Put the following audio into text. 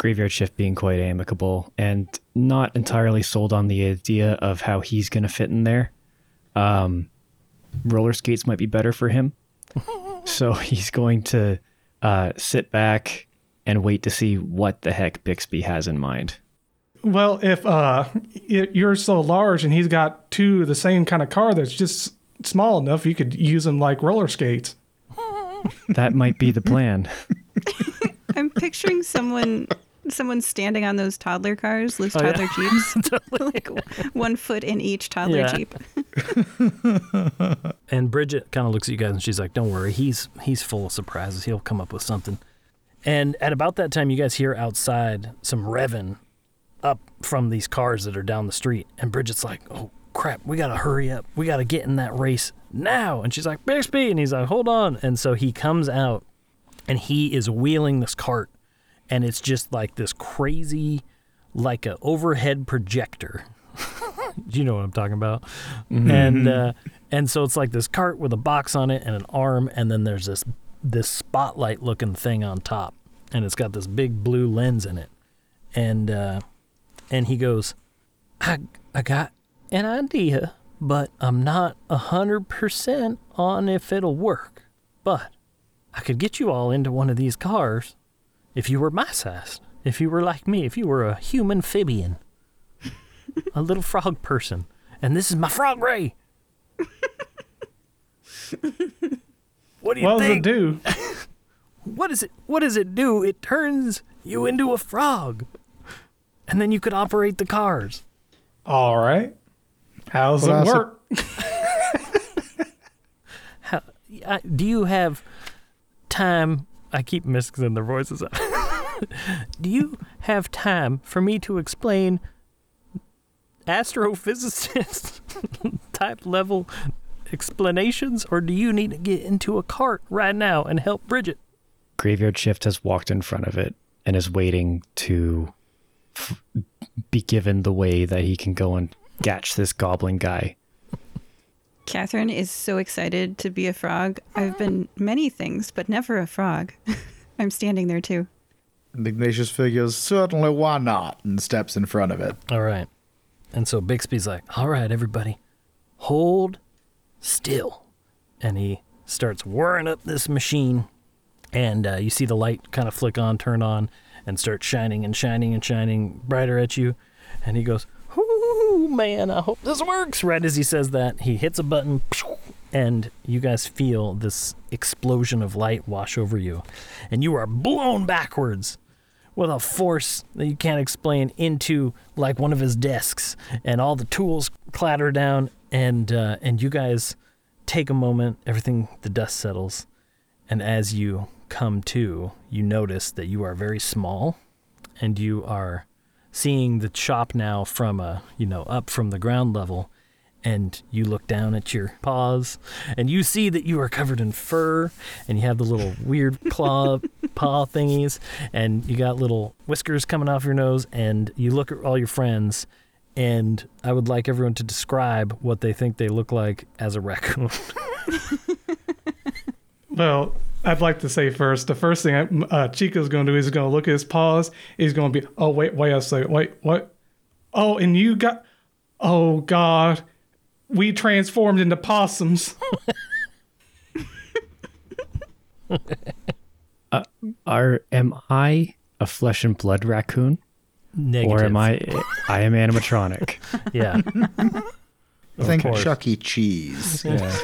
Graveyard Shift being quite amicable and not entirely sold on the idea of how he's going to fit in there. Um, roller skates might be better for him. so he's going to uh, sit back and wait to see what the heck Bixby has in mind. Well, if uh, you're so large and he's got two of the same kind of car that's just small enough, you could use them like roller skates. That might be the plan. I'm picturing someone someone standing on those toddler cars, those Oh, yeah. toddler jeeps, like one foot in each toddler Yeah. jeep. And Bridget kind of looks at you guys and she's like, "Don't worry, he's he's full of surprises. He'll come up with something." And at about that time, you guys hear outside some revving up from these cars that are down the street. And Bridget's like, "Oh crap, we gotta hurry up. We gotta get in that race now." And she's like, "Bixby," and he's like, "Hold on." And so he comes out, and he is wheeling this cart, and it's just like this crazy, like a overhead projector. Do you know what I'm talking about? And uh, and so it's like this cart with a box on it and an arm, and then there's this this spotlight looking thing on top, and it's got this big blue lens in it, and uh, and he goes, I I got an idea, but I'm not a hundred percent on if it'll work, but I could get you all into one of these cars if you were my size, if you were like me, if you were a human amphibian, a little frog person, and this is my frog ray. what do you What does it do? What does it what does it do? It turns you into a frog. And then you could operate the cars. All right. How does Well, it work? How, I, do you have time? I keep mixing their voices up. do you have time for me to explain astrophysicist type level explanations, or do you need to get into a cart right now and help Bridget? Graveyard Shift has walked in front of it and is waiting to f- be given the way that he can go and catch this goblin guy. Catherine is so excited to be a frog. I've been many things, but never a frog. I'm standing there too. And Ignatius figures, certainly why not, and steps in front of it. All right. And so Bixby's like, all right, everybody, hold still. And he starts whirring up this machine. And uh, you see the light kind of flick on, turn on, and start shining and shining and shining brighter at you. And he goes, Ooh, man, I hope this works. Right as he says that, he hits a button, and you guys feel this explosion of light wash over you. And you are blown backwards with a force that you can't explain into like one of his desks, and all the tools clatter down, and uh, and you guys take a moment. Everything the dust settles, and as you come to, you notice that you are very small, and you are seeing the shop now from a you know up from the ground level and you look down at your paws and you see that you are covered in fur and you have the little weird claw paw thingies and you got little whiskers coming off your nose and you look at all your friends and I would like everyone to describe what they think they look like as a raccoon. Well, I'd like to say first, the first thing uh, Chico's going to do is going to look at his paws. He's going to be, oh, wait, wait a second. Wait, what? Oh, and you got, oh, God. We transformed into possums. Are am I a flesh and blood raccoon Negative. or am I I am animatronic? Yeah. Of Think course. Chuck E. Cheese. yeah.